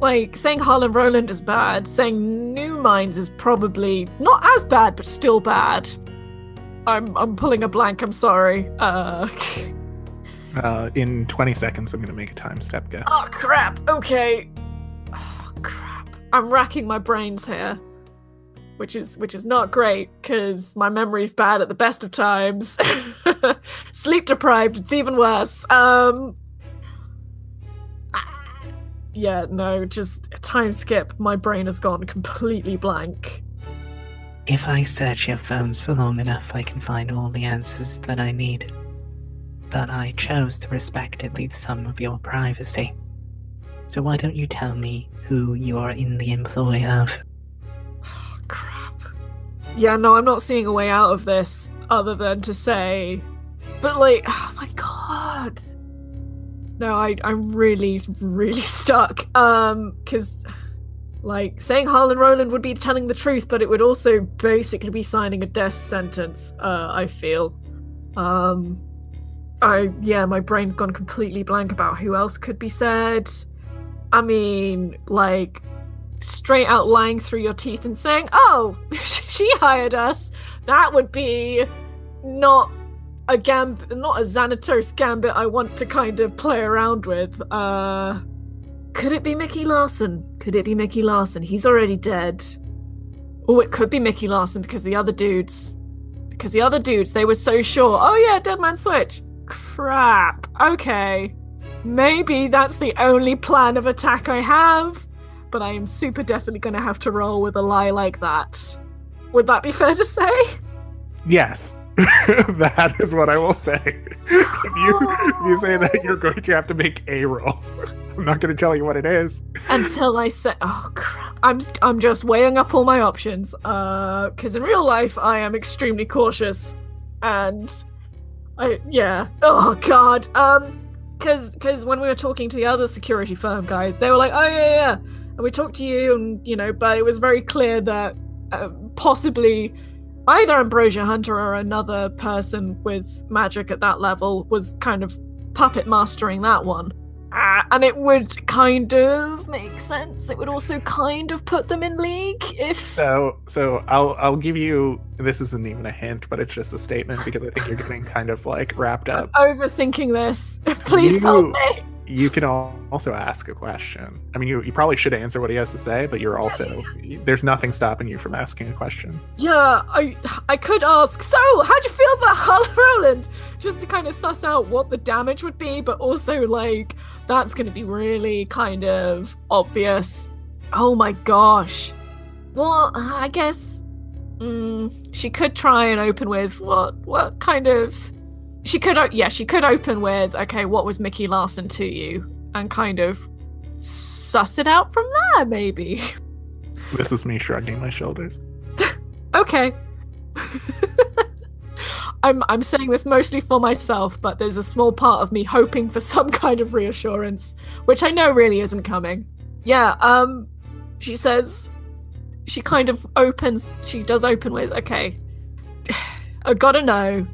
like saying Harlan Roland is bad, saying New Minds is probably not as bad, but still bad. I'm I'm pulling a blank. I'm sorry. Uh, Uh, in 20 seconds, I'm going to make a time step guess. oh crap. Okay. Oh crap. I'm racking my brains here, which is which is not great because my memory's bad at the best of times. Sleep deprived. It's even worse. Um. Ah, Yeah, no, just time skip. My brain has gone completely blank. If I search your phones for long enough, I can find all the answers that I need. But I chose to respect at least some of your privacy. So why don't you tell me who you are in the employ of? Oh, crap. Yeah, no, I'm not seeing a way out of this other than to say, but like, oh my god. No, I, I'm really, really stuck. Um, because, like, saying Harlan Roland would be telling the truth, but it would also basically be signing a death sentence. Uh, I feel. Um, I yeah, my brain's gone completely blank about who else could be said. I mean, like, straight out lying through your teeth and saying, "Oh, she hired us." That would be not a gambit, not a Xanatos gambit I want to kind of play around with. Uh, could it be Mickey Larson? Could it be Mickey Larson? He's already dead. Oh, it could be Mickey Larson because the other dudes, because the other dudes, they were so sure. Oh yeah, Dead Man Switch. Crap. Okay. Maybe that's the only plan of attack I have, but I am super definitely going to have to roll with a lie like that. Would that be fair to say? Yes. that is what I will say. if you if you say that, you're going to have to make a roll. I'm not going to tell you what it is. Until I say, oh crap, I'm I'm just weighing up all my options. Uh, because in real life I am extremely cautious, and I yeah. Oh god. Um, because because when we were talking to the other security firm guys, they were like, oh yeah yeah, and we talked to you, and you know, but it was very clear that uh, possibly either Ambrosia Hunter or another person with magic at that level was kind of puppet mastering that one. Uh, and it would kind of make sense. It would also kind of put them in league if. So so I'll I'll give you this isn't even a hint, but it's just a statement because I think you're getting kind of like wrapped up. Overthinking this. Please help me. You can also ask a question. I mean, you, you probably should answer what he has to say, but you're also there's nothing stopping you from asking a question. Yeah, I I could ask. So, how'd you feel about Harlan Roland? Just to kind of suss out what the damage would be, but also like that's going to be really kind of obvious. Oh my gosh. Well, I guess mm, she could try and open with what what kind of she could o- yeah she could open with okay what was Mickey Larson to you and kind of suss it out from there maybe. This is me shrugging my shoulders. Okay. I'm I'm saying this mostly for myself, but there's a small part of me hoping for some kind of reassurance, which I know really isn't coming. Yeah, um she says she kind of opens she does open with, okay. I gotta know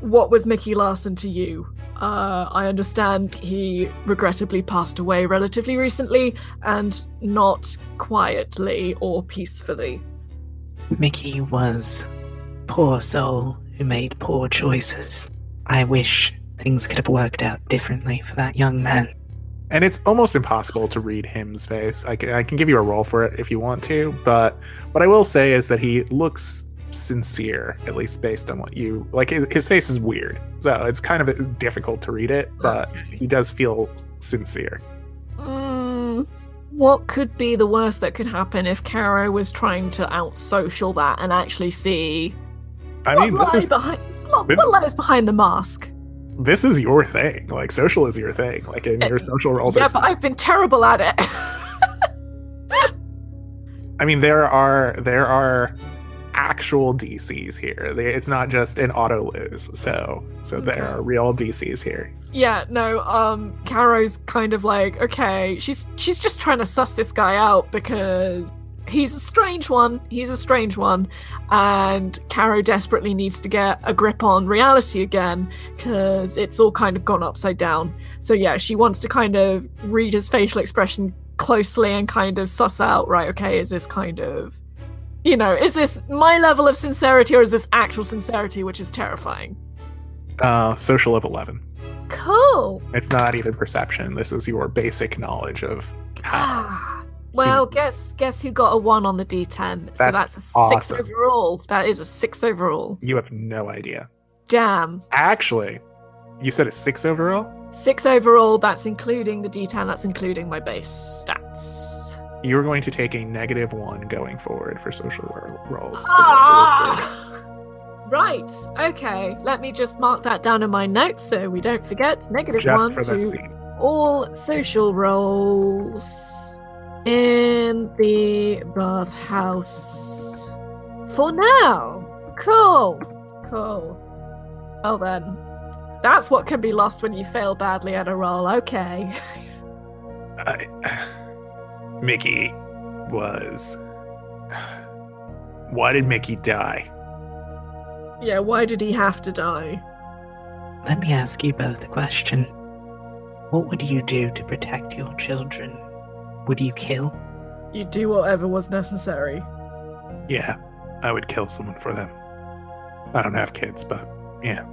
what was Mickey Larson to you? Uh, I understand he regrettably passed away relatively recently and not quietly or peacefully. Mickey was poor soul who made poor choices. I wish things could have worked out differently for that young man. And it's almost impossible to read him's face. I can, I can give you a roll for it if you want to, but what I will say is that he looks sincere, at least based on what you like. His, his face is weird, so it's kind of difficult to read it, but Okay. he does feel sincere. Mm, what could be the worst that could happen if Caro was trying to out social that and actually see I what mean, this lies is behind what, this- what lies behind the mask? this is your thing. Like social is your thing. Like in your social rolls. yeah, are but I've been terrible at it. I mean, there are there are actual DCs here. They, it's not just an auto lose. So so there are real DCs here. yeah, no, um Caro's kind of like, okay, she's she's just trying to suss this guy out because he's a strange one. He's a strange one. And Caro desperately needs to get a grip on reality again because it's all kind of gone upside down. So yeah, she wants to kind of read his facial expression closely and kind of suss out, right, okay, is this kind of, you know, is this my level of sincerity or is this actual sincerity, which is terrifying? Uh, social of 11. Cool. It's not even perception. This is your basic knowledge of how. Ah, well, guess guess who got a one on the D10? so That's that's a six awesome. overall. That is a six overall. You have no idea. Damn. Actually, you said a six overall? Six overall. That's including the D10. That's including my base stats. You're going to take a negative one going forward for social ro- rolls. for the rest of this Ah! Right. Okay. Let me just mark that down in my notes so we don't forget. Negative Just one for to scene. all social rolls in the bathhouse. For now. Cool. Cool. Well then. That's what can be lost when you fail badly at a roll. Okay. I, Mickey was. Why did Mickey die? Yeah, why did he have to die? Let me ask you both a question. What would you do to protect your children? Would you kill? You'd do whatever was necessary. Yeah, I would kill someone for them. I don't have kids, but yeah.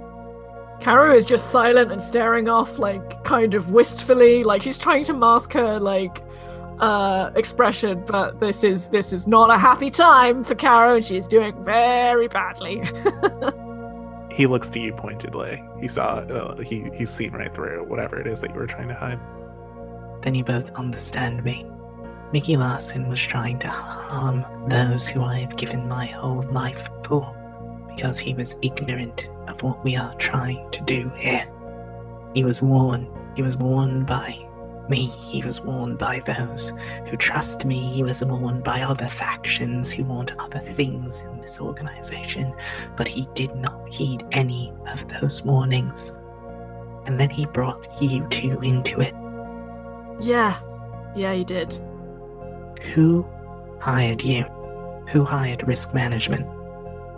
Caro is just silent and staring off, like kind of wistfully, like she's trying to mask her like uh expression, but this is this is not a happy time for Caro, and she's doing very badly. He looks to you pointedly. He saw. Uh, he he's seen right through whatever it is that you were trying to hide. Then you both understand me. Mickey Larson was trying to harm those who I have given my whole life for, because he was ignorant of what we are trying to do here. He was warned. He was warned by me. He was warned by those who trust me. He was warned by other factions who want other things in this organization, but he did not heed any of those warnings. And then he brought you two into it. yeah. Yeah, he did. Who hired you? Who hired risk management?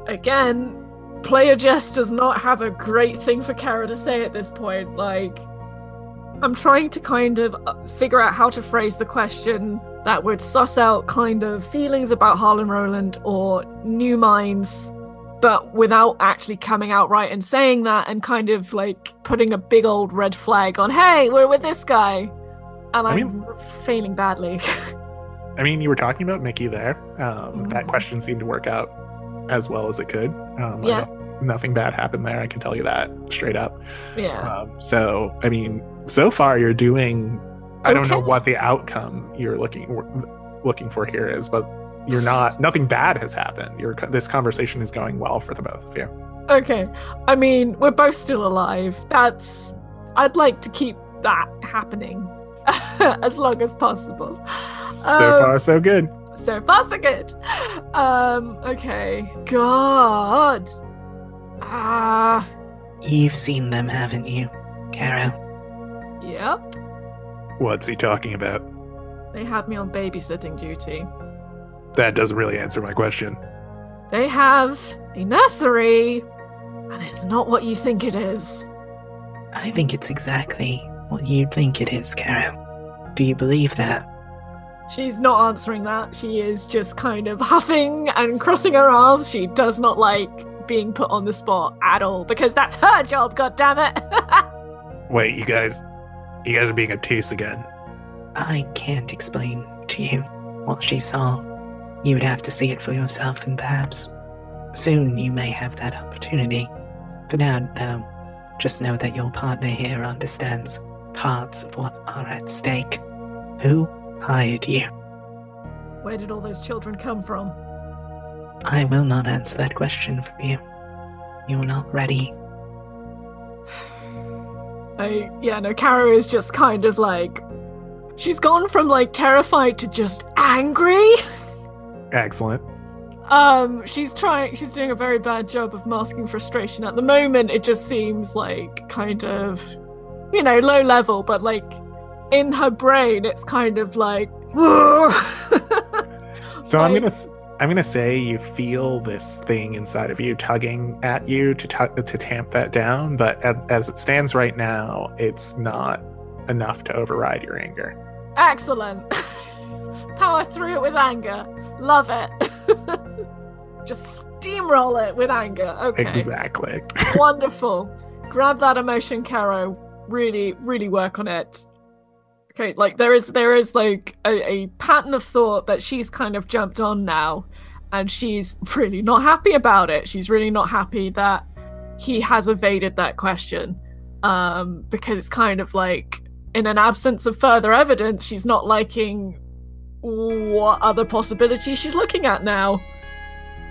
Again, Player Jess does not have a great thing for Caro to say at this point. Like, I'm trying to kind of uh, figure out how to phrase the question that would suss out kind of feelings about Harlan Roland or new minds, but without actually coming out right and saying that and kind of like putting a big old red flag on, hey, we're with this guy. And I I'm mean- failing badly. I mean, you were talking about Mickey there. Um, That Mhm. question seemed to work out as well as it could. Um, Yeah. nothing bad happened there. I can tell you that straight up. yeah. Um, so, I mean, so far you're doing. I don't know what the outcome you're looking looking for here is, but you're not. Nothing bad has happened. Your this conversation is going well for the both of you. Okay. I mean, we're both still alive. That's. I'd like to keep that happening as long as possible. So Um, far, so good. So far, so good. Um, okay. God. Ah. You've seen them, haven't you, Caro? Yep. What's he talking about? They had me on babysitting duty. That doesn't really answer my question. They have a nursery, and it's not what you think it is. I think it's exactly what you think it is, Caro. Do you believe that? She's not answering that. She is just kind of huffing and crossing her arms. She does not like being put on the spot at all because that's her job, God damn it! Wait, you guys, you guys are being obtuse again. I can't explain to you what she saw. You would have to see it for yourself, and perhaps soon you may have that opportunity. For now, though, just know that your partner here understands parts of what are at stake. Who hired you? Where did all those children come from? I will not answer that question for you. You're not ready. I yeah, no, Caro is just kind of like she's gone from like terrified to just angry. Excellent. Um, she's trying she's doing a very bad job of masking frustration. At the moment it just seems like kind of you know, low level, but like in her brain it's kind of like So I'm gonna I'm gonna say you feel this thing inside of you tugging at you to tu- to tamp that down, but a- as it stands right now, it's not enough to override your anger. Excellent. Power through it with anger. Love it. Just steamroll it with anger. Okay. Exactly. Wonderful. Grab that emotion, Caro. Really, really work on it. Okay, like there is there is like a, a pattern of thought that she's kind of jumped on now, and she's really not happy about it. She's really not happy that he has evaded that question. Um, because it's kind of like in an absence of further evidence, she's not liking what other possibilities she's looking at now.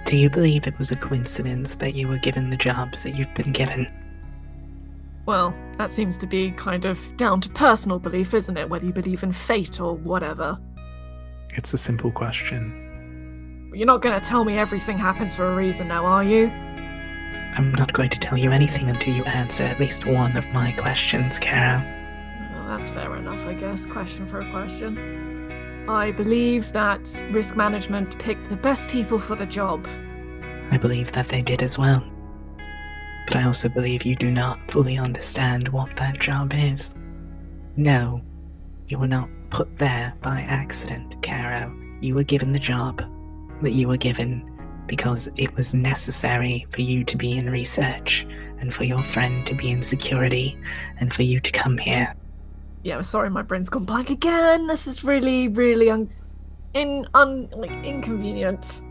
Do you believe it was a coincidence that you were given the jobs that you've been given? Well, that seems to be kind of down to personal belief, isn't it? Whether you believe in fate or whatever. It's a simple question. You're not going to tell me everything happens for a reason now, are you? I'm not going to tell you anything until you answer at least one of my questions, Kara. Well, that's fair enough, I guess. Question for a question. I believe that risk management picked the best people for the job. I believe that they did as well. But I also believe you do not fully understand what that job is. No, you were not put there by accident, Caro. You were given the job that you were given because it was necessary for you to be in research and for your friend to be in security and for you to come here. Yeah, I'm sorry, my brain's gone blank again. This is really, really un, in un like inconvenient.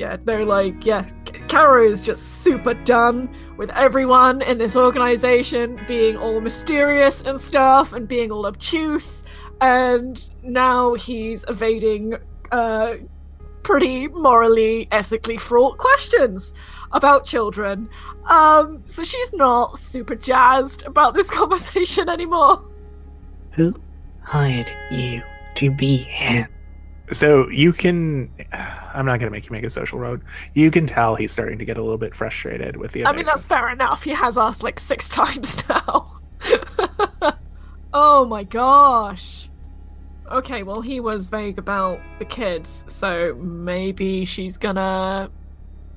Yeah, no, like yeah, Caro is just super done with everyone in this organization being all mysterious and stuff and being all obtuse, and now he's evading uh pretty morally, ethically fraught questions about children. Um, so she's not super jazzed about this conversation anymore. Who hired you to be here? So you can. I'm not going to make you make a social road. You can tell he's starting to get a little bit frustrated with the. I mean, that's fair enough. He has asked like six times now. oh my gosh. Okay, well, he was vague about the kids, so maybe she's gonna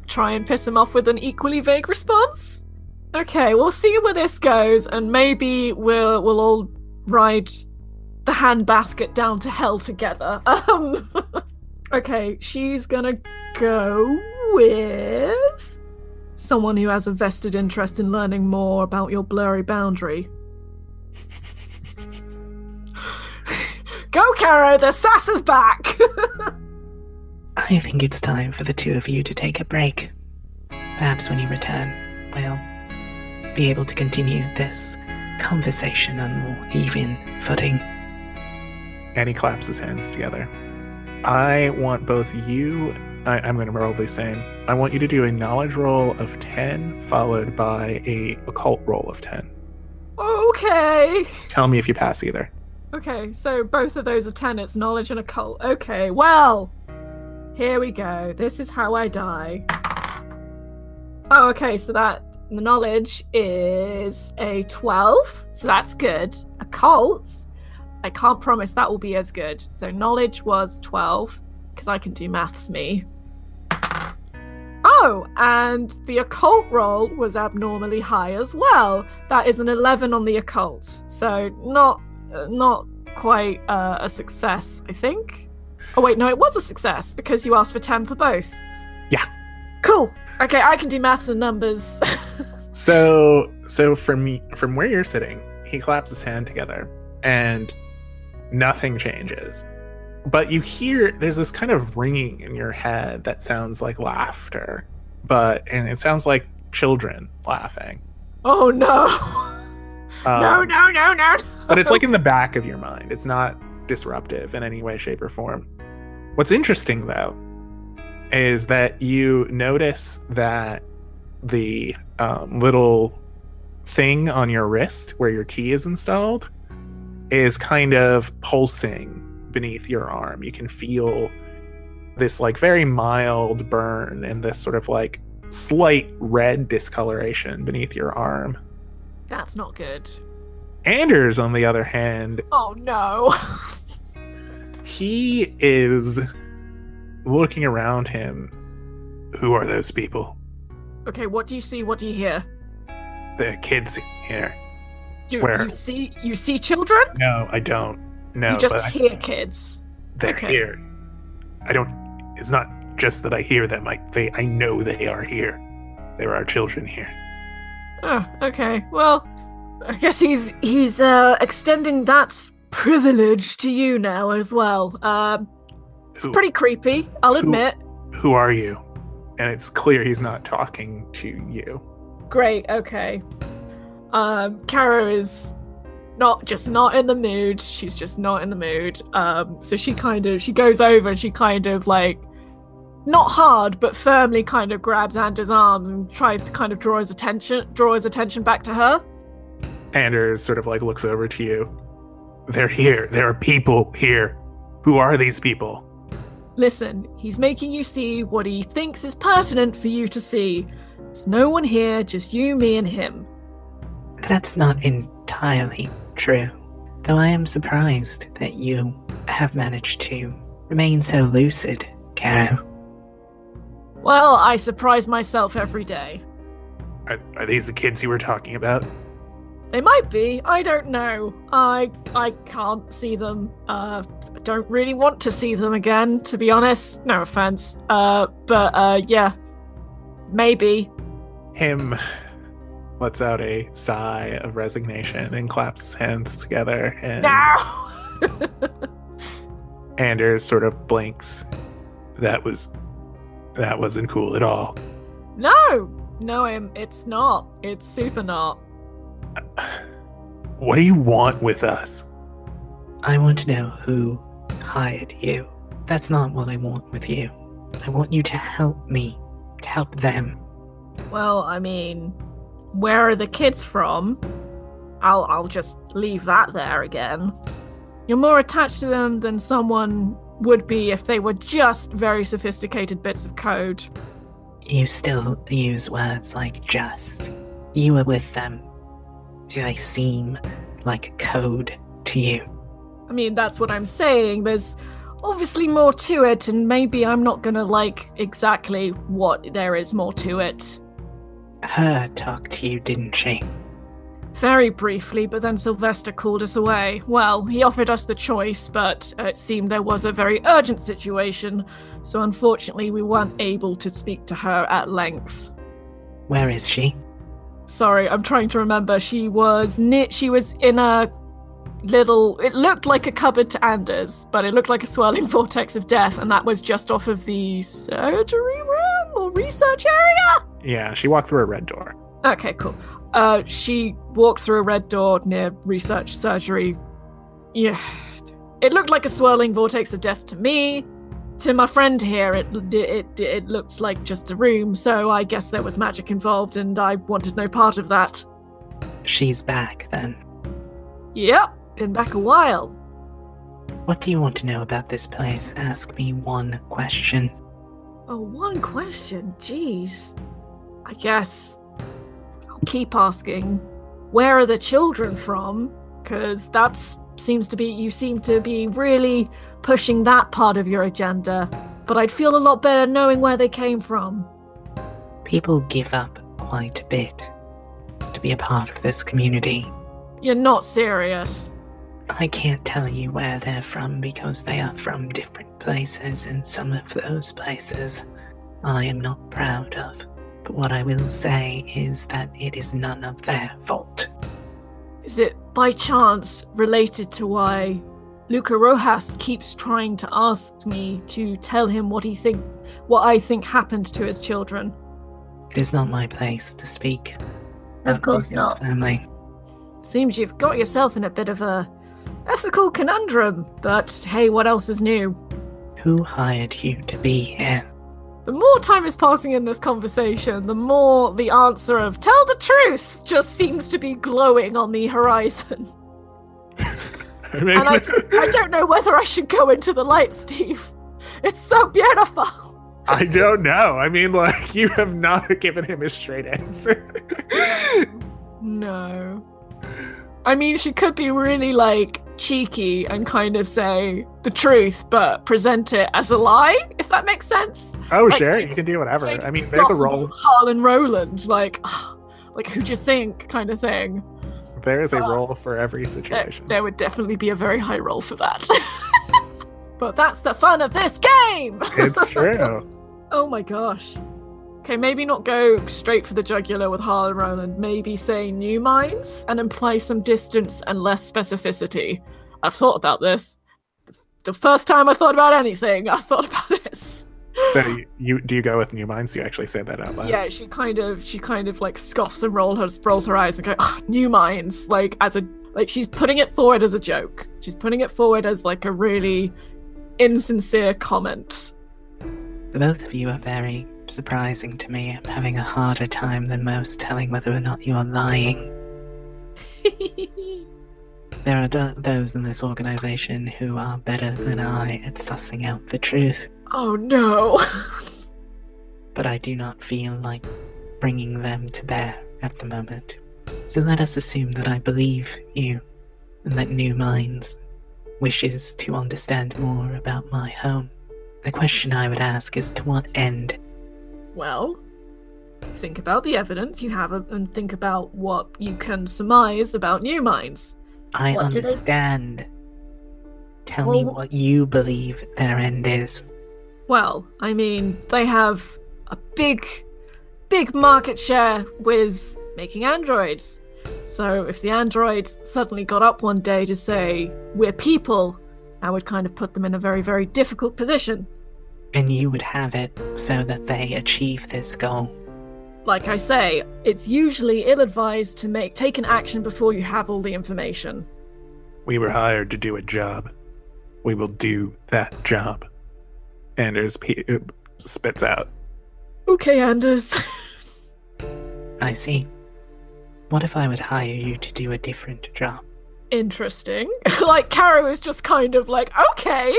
try and piss him off with an equally vague response. Okay, we'll see where this goes, and maybe we'll we'll all ride the handbasket down to hell together. Um, okay, she's gonna go with someone who has a vested interest in learning more about your blurry boundary. go, Caro! The sass is back! I think it's time for the two of you to take a break. Perhaps when you return, we'll be able to continue this conversation on more even footing. And he claps his hands together. I want both you. I, I'm going to roll the same. I want you to do a knowledge roll of ten, followed by a occult roll of ten. okay. Tell me if you pass either. Okay, so both of those are 10. It's knowledge and occult. Okay, well, here we go. This is how I die. Oh, okay, so that the knowledge is a 12, so that's good. Occult, I can't promise that will be as good. So knowledge was 12, because I can do maths, me. Oh, and the occult roll was abnormally high as well. That is an 11 on the occult, so not not quite uh, a success, I think. Oh wait, no, it was a success because you asked for 10 for both. Yeah. Cool. Okay, I can do maths and numbers. So, so from me, from where you're sitting, he claps his hand together, and nothing changes. But you hear there's this kind of ringing in your head that sounds like laughter, but and it sounds like children laughing. oh no. no, Um, no, no, no. but it's like in the back of your mind. It's not disruptive in any way, shape, or form. What's interesting though is that you notice that the um, little thing on your wrist where your key is installed is kind of pulsing beneath your arm. You can feel this like very mild burn and this sort of like slight red discoloration beneath your arm. That's not good. Anders, on the other hand, Oh no. he is looking around him. Who are those people? okay, what do you see? What do you hear? The kids here. You, Where? you see you see children? No, I don't. No, you just but I- hear kids. they're okay. here. I don't. It's not just that I hear them. I they. I know they are here. There are children here. Oh, okay. Well, I guess he's he's uh extending that privilege to you now as well. Um, it's Who, pretty creepy, I'll who- admit. who are you? And it's clear he's not talking to you. Great, okay. Um, Kara is not just not in the mood. She's just not in the mood. Um, so she kind of she goes over and she kind of like not hard but firmly kind of grabs Anders' arms and tries to kind of draw his attention draw his attention back to her. Anders sort of like looks over to you. They're here. There are people here. Who are these people? Listen, he's making you see what he thinks is pertinent for you to see. There's no one here, just you, me, and him. That's not entirely true. Though I am surprised that you have managed to remain so lucid, Caro. Well, I surprise myself every day. Are, are these the kids you were talking about? They might be. I don't know. I I can't see them. Uh, I don't really want to see them again, to be honest. No offense. Uh, but uh, yeah, maybe. Him lets out a sigh of resignation and claps his hands together. And No. Anders sort of blinks. That was. That wasn't cool at all. no, no, it's not. It's super not. What do you want with us? I want to know who hired you. That's not what I want with you. I want you to help me, to help them. Well, I mean, where are the kids from? I'll I'll just leave that there again. You're more attached to them than someone would be if they were just very sophisticated bits of code. You still use words like just. You were with them. Do they seem like code to you? I mean, that's what I'm saying. There's obviously more to it, and maybe I'm not gonna like exactly what there is more to it. Her talk to you, didn't she? Very briefly, but then Sylvester called us away. Well, he offered us the choice, but uh, it seemed there was a very urgent situation, so unfortunately we weren't able to speak to her at length. Where is she? Sorry, I'm trying to remember. She was near. She was in a little. It looked like a cupboard to Anders, but it looked like a swirling vortex of death, and that was just off of the surgery room or research area. Yeah, she walked through a red door. Okay, cool. Uh, she walked through a red door near research surgery. Yeah, it looked like a swirling vortex of death to me. To my friend here, it it it looked like just a room. So I guess there was magic involved, and I wanted no part of that. She's back then. Yep, been back a while. What do you want to know about this place? Ask me one question. Oh, one question. Jeez. I guess I'll keep asking. Where are the children from? Because that seems to be you seem to be really pushing that part of your agenda. But I'd feel a lot better knowing where they came from. People give up quite a bit to be a part of this community. You're not serious. I can't tell you where they're from because they are from different places, and some of those places I am not proud of. But what I will say is that it is none of their fault. Is it by chance related to why Luca Rojas keeps trying to ask me to tell him what he think what I think happened to his children? It is not my place to speak. Of course not. Family. Seems you've got yourself in a bit of a ethical conundrum, but hey, what else is new? Who hired you to be here? The more time is passing in this conversation, the more the answer of tell the truth just seems to be glowing on the horizon. I mean, And I, I don't know whether I should go into the light, Steve. It's so beautiful. I don't know. I mean, like, you have not given him a straight answer. No. I mean, she could be really like cheeky and kind of say the truth, but present it as a lie, if that makes sense. oh, Like, sure. You can do whatever. Like, I mean, there's a roll. Harlan Roland, like, like who'd you think, kind of thing. there is a Uh, roll for every situation. there would definitely be a very high roll for that. but that's the fun of this game! It's true. oh my gosh. Okay, maybe not go straight for the jugular with Harlan Roland. Maybe say new minds and imply some distance and less specificity. I've thought about this. The first time I thought about anything, I thought about this. So you, you do you go with new minds? Do you actually say that out loud? Yeah, she kind of she kind of like scoffs and roll her rolls her eyes and go, "Ah, new minds, like as a like she's putting it forward as a joke. She's putting it forward as like a really insincere comment. The both of you are very surprising to me. I'm having a harder time than most telling whether or not you are lying. There are do- those in this organization who are better than I at sussing out the truth, oh no. but I do not feel like bringing them to bear at the moment. So let us assume that I believe you, and that New Minds wishes to understand more about my home. The question I would ask is to what end? Well, think about the evidence you have and think about what you can surmise about new minds. I What do they- understand. Tell me what you believe their end is. Well, I mean, they have a big, big market share with making androids. So if the androids suddenly got up one day to say, we're people, that would kind of put them in a very, very difficult position. And you would have it so that they achieve this goal. Like I say, it's usually ill advised to make take an action before you have all the information. We were hired to do a job. We will do that job. Anders pe- uh, spits out. Okay, Anders. I see. What if I would hire you to do a different job? Interesting. like, Caro is just kind of like, okay,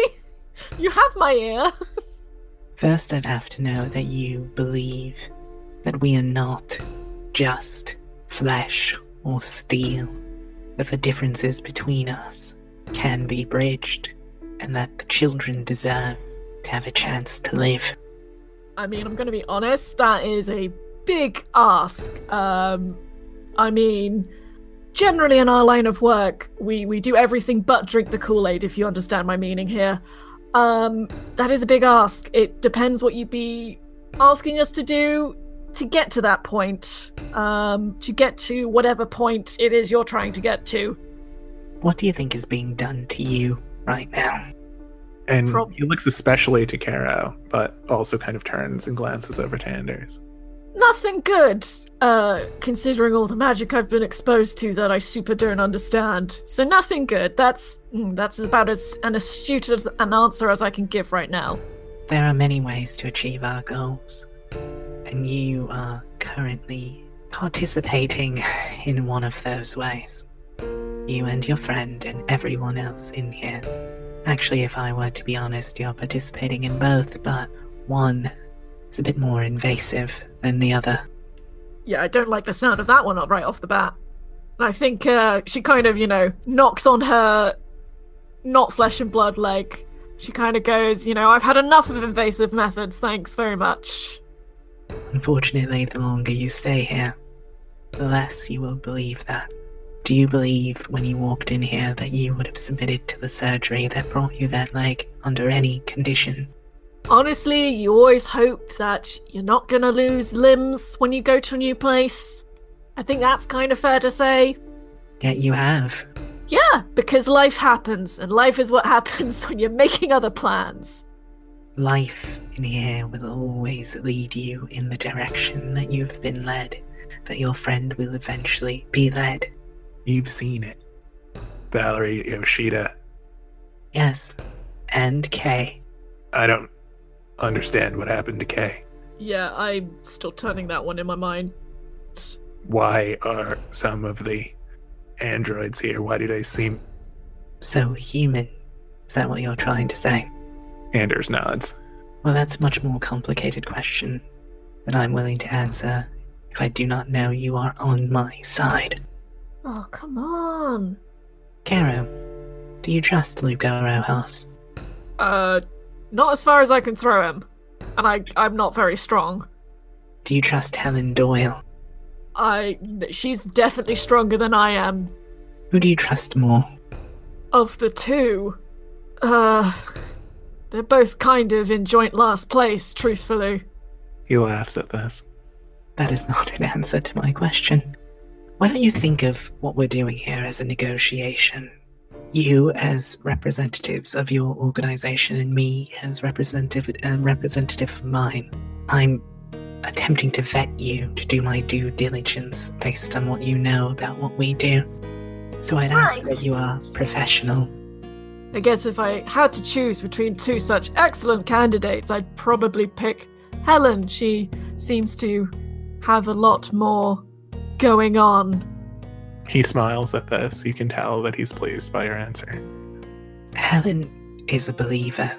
you have my ear. First, I'd have to know that you believe that we are not just flesh or steel, that the differences between us can be bridged, and that the children deserve to have a chance to live. I mean, I'm going to be honest, that is a big ask. Um, I mean, generally in our line of work, we, we do everything but drink the Kool Aid, if you understand my meaning here. Um, that is a big ask. It depends what you'd be asking us to do to get to that point, um, to get to whatever point it is you're trying to get to. What do you think is being done to you right now? And Prob- he looks especially to Caro, but also kind of turns and glances over to Anders. Nothing good, uh, considering all the magic I've been exposed to that I super don't understand. So nothing good. That's mm, that's about as an astute as an answer as I can give right now. There are many ways to achieve our goals, and you are currently participating in one of those ways. You and your friend and everyone else in here. Actually, if I were to be honest, you're participating in both, but one is a bit more invasive than the other. Yeah, I don't like the sound of that one right off the bat. And I think uh, she kind of, you know, knocks on her not flesh and blood leg. She kind of goes, you know, I've had enough of invasive methods, thanks very much. Unfortunately, the longer you stay here, the less you will believe that. Do you believe when you walked in here that you would have submitted to the surgery that brought you that leg under any condition? Honestly, you always hope that you're not gonna lose limbs when you go to a new place. I think that's kind of fair to say. Yet you have. Yeah, because life happens, and life is what happens when you're making other plans. Life in here will always lead you in the direction that you've been led, that your friend will eventually be led. You've seen it. Valerie Yoshida. Yes, and Kay. I don't understand what happened to Kay. Yeah, I'm still turning that one in my mind. Why are some of the androids here? Why do they seem. So human. Is that what you're trying to say? Anders nods. Well, that's a much more complicated question that I'm willing to answer if I do not know you are on my side. Oh, come on. Caro, do you trust Luke Rojas? Uh, not as far as I can throw him. And I, I'm not very strong. Do you trust Helen Doyle? I she's definitely stronger than I am. Who do you trust more? Of the two, uh, they're both kind of in joint last place, truthfully. He laughs at this. That is not an answer to my question. Why don't you think of what we're doing here as a negotiation? You as representatives of your organization and me as representative uh, representative of mine. I'm attempting to vet you to do my due diligence based on what you know about what we do. So I'd ask that you are professional. I guess if I had to choose between two such excellent candidates, I'd probably pick Helen. She seems to have a lot more going on. He smiles at this. You can tell that he's pleased by your answer. Helen is a believer.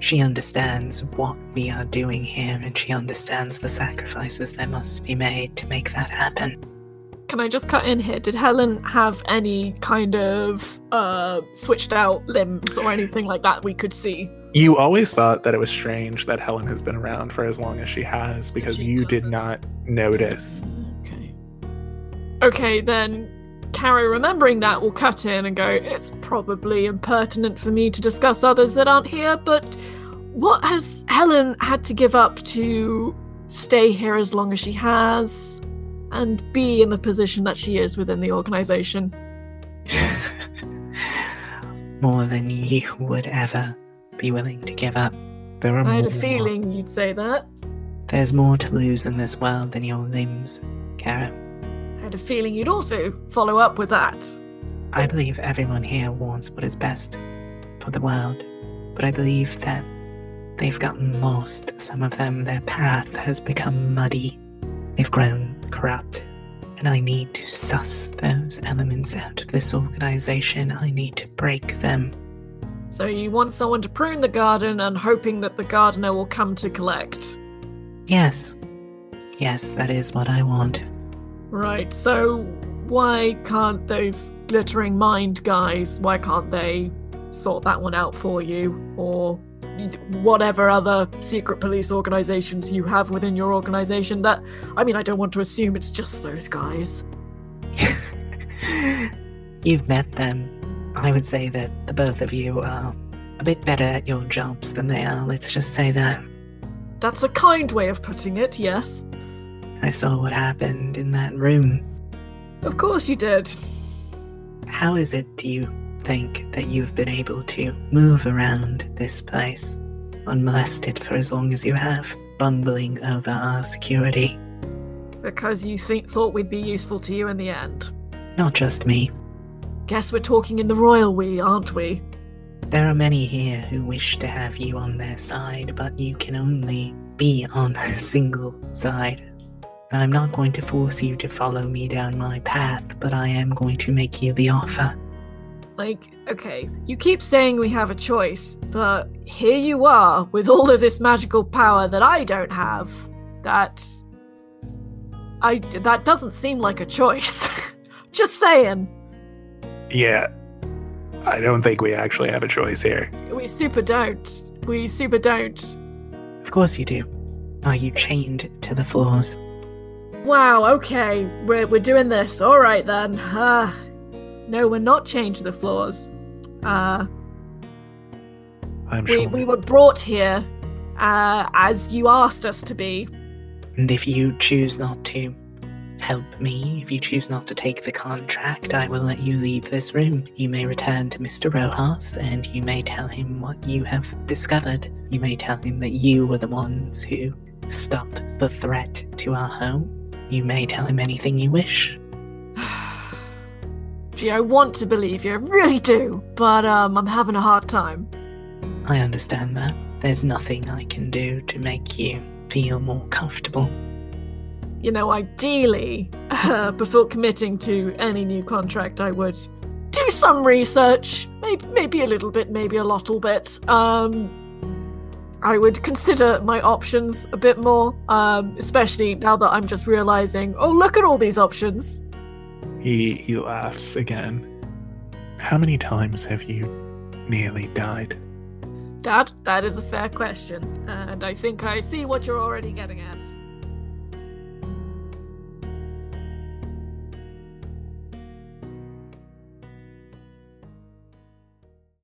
She understands what we are doing here and she understands the sacrifices that must be made to make that happen. Can I just cut in here? Did Helen have any kind of uh switched out limbs or anything like that we could see? You always thought that it was strange that Helen has been around for as long as she has because She you did doesn't. not notice. Okay. Okay, then Carrie, remembering that, will cut in and go, It's probably impertinent for me to discuss others that aren't here, but what has Helen had to give up to stay here as long as she has and be in the position that she is within the organization? More than you would ever be willing to give up. There are I had a more- feeling you'd say that. There's more to lose in this world than your limbs, Kara. I had a feeling you'd also follow up with that. I believe everyone here wants what is best for the world, but I believe that they've gotten lost. Some of them, their path has become muddy. They've grown corrupt. And I need to suss those elements out of this organization. I need to break them. So you want someone to prune the garden and hoping that the gardener will come to collect. Yes. Yes, that is what I want. Right, so why can't those glittering mind guys, why can't they sort that one out for you? Or whatever other secret police organizations you have within your organization that I mean I don't want to assume it's just those guys. You've met them. I would say that the both of you are a bit better at your jobs than they are. Let's just say that. That's a kind way of putting it, yes. I saw what happened in that room. Of course you did. How is it, do you think, that you've been able to move around this place unmolested for as long as you have, bumbling over our security? Because you think thought we'd be useful to you in the end. Not just me. Guess we're talking in the royal we, aren't we? There are many here who wish to have you on their side, but you can only be on a single side. And I'm not going to force you to follow me down my path, but I am going to make you the offer. Like, okay, you keep saying we have a choice, but here you are with all of this magical power that I don't have. That. I. That doesn't seem like a choice. Just saying. Yeah. I don't think we actually have a choice here. We super don't. We super don't. Of course you do. Are you chained to the floors? Wow, okay, we're, we're doing this. Alright then. Uh, no, we're not changing the floors. Uh, I'm we, sure. we were brought here uh, as you asked us to be. And if you choose not to help me, if you choose not to take the contract, I will let you leave this room. You may return to Mr. Rojas and you may tell him what you have discovered. You may tell him that you were the ones who stopped the threat to our home. You may tell him anything you wish. Gee, I want to believe you, I really do, but um, I'm having a hard time. I understand that. There's nothing I can do to make you feel more comfortable. You know, ideally, uh, before committing to any new contract, I would do some research, maybe, maybe a little bit, maybe a little bit. Um, I would consider my options a bit more, um, especially now that I'm just realizing, oh, look at all these options. He he laughs again. How many times have you nearly died? Dad, that is a fair question, and I think I see what you're already getting at.